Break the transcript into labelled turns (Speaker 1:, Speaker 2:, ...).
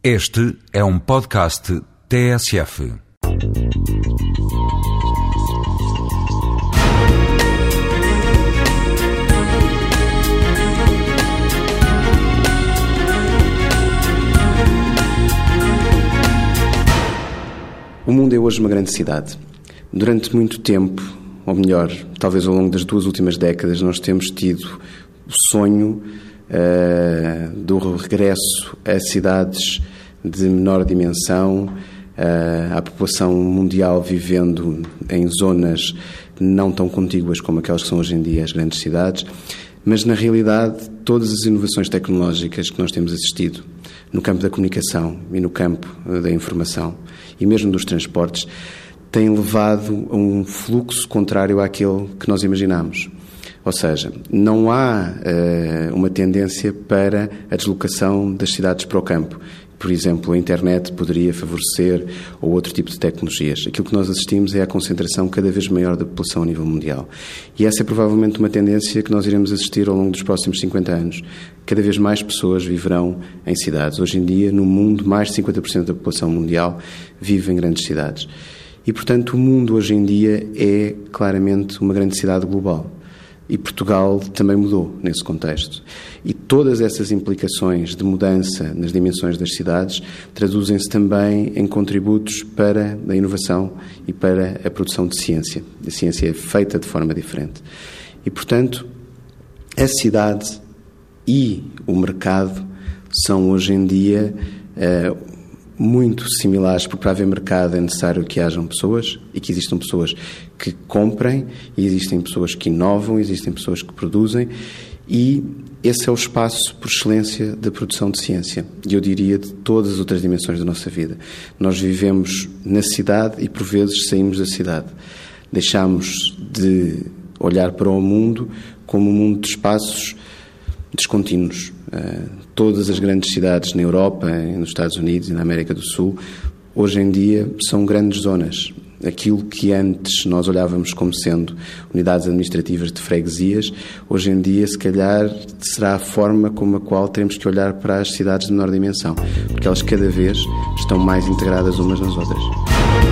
Speaker 1: Este é um podcast TSF.
Speaker 2: O mundo é hoje uma grande cidade. Durante muito tempo, ou melhor, talvez ao longo das duas últimas décadas, nós temos tido o sonho uh, do regresso a cidades de menor dimensão, uh, à população mundial vivendo em zonas não tão contíguas como aquelas que são hoje em dia as grandes cidades, mas na realidade todas as inovações tecnológicas que nós temos assistido no campo da comunicação e no campo da informação e mesmo dos transportes têm levado a um fluxo contrário àquele que nós imaginamos. Ou seja, não há uh, uma tendência para a deslocação das cidades para o campo. Por exemplo, a internet poderia favorecer ou outro tipo de tecnologias. Aquilo que nós assistimos é a concentração cada vez maior da população a nível mundial. E essa é provavelmente uma tendência que nós iremos assistir ao longo dos próximos 50 anos. Cada vez mais pessoas viverão em cidades. Hoje em dia, no mundo, mais de 50% da população mundial vive em grandes cidades. E, portanto, o mundo hoje em dia é claramente uma grande cidade global. E Portugal também mudou nesse contexto. E todas essas implicações de mudança nas dimensões das cidades traduzem-se também em contributos para a inovação e para a produção de ciência. A ciência é feita de forma diferente. E, portanto, a cidade e o mercado são hoje em dia uh, muito similares, porque para haver mercado é necessário que hajam pessoas e que existam pessoas que comprem, e existem pessoas que inovam, existem pessoas que produzem, e esse é o espaço por excelência da produção de ciência, e eu diria de todas as outras dimensões da nossa vida. Nós vivemos na cidade e por vezes saímos da cidade. Deixamos de olhar para o mundo como um mundo de espaços descontínuos. Uh, todas as grandes cidades na Europa, nos Estados Unidos e na América do Sul, hoje em dia são grandes zonas. Aquilo que antes nós olhávamos como sendo unidades administrativas de freguesias, hoje em dia, se calhar, será a forma como a qual teremos que olhar para as cidades de menor dimensão, porque elas cada vez estão mais integradas umas nas outras.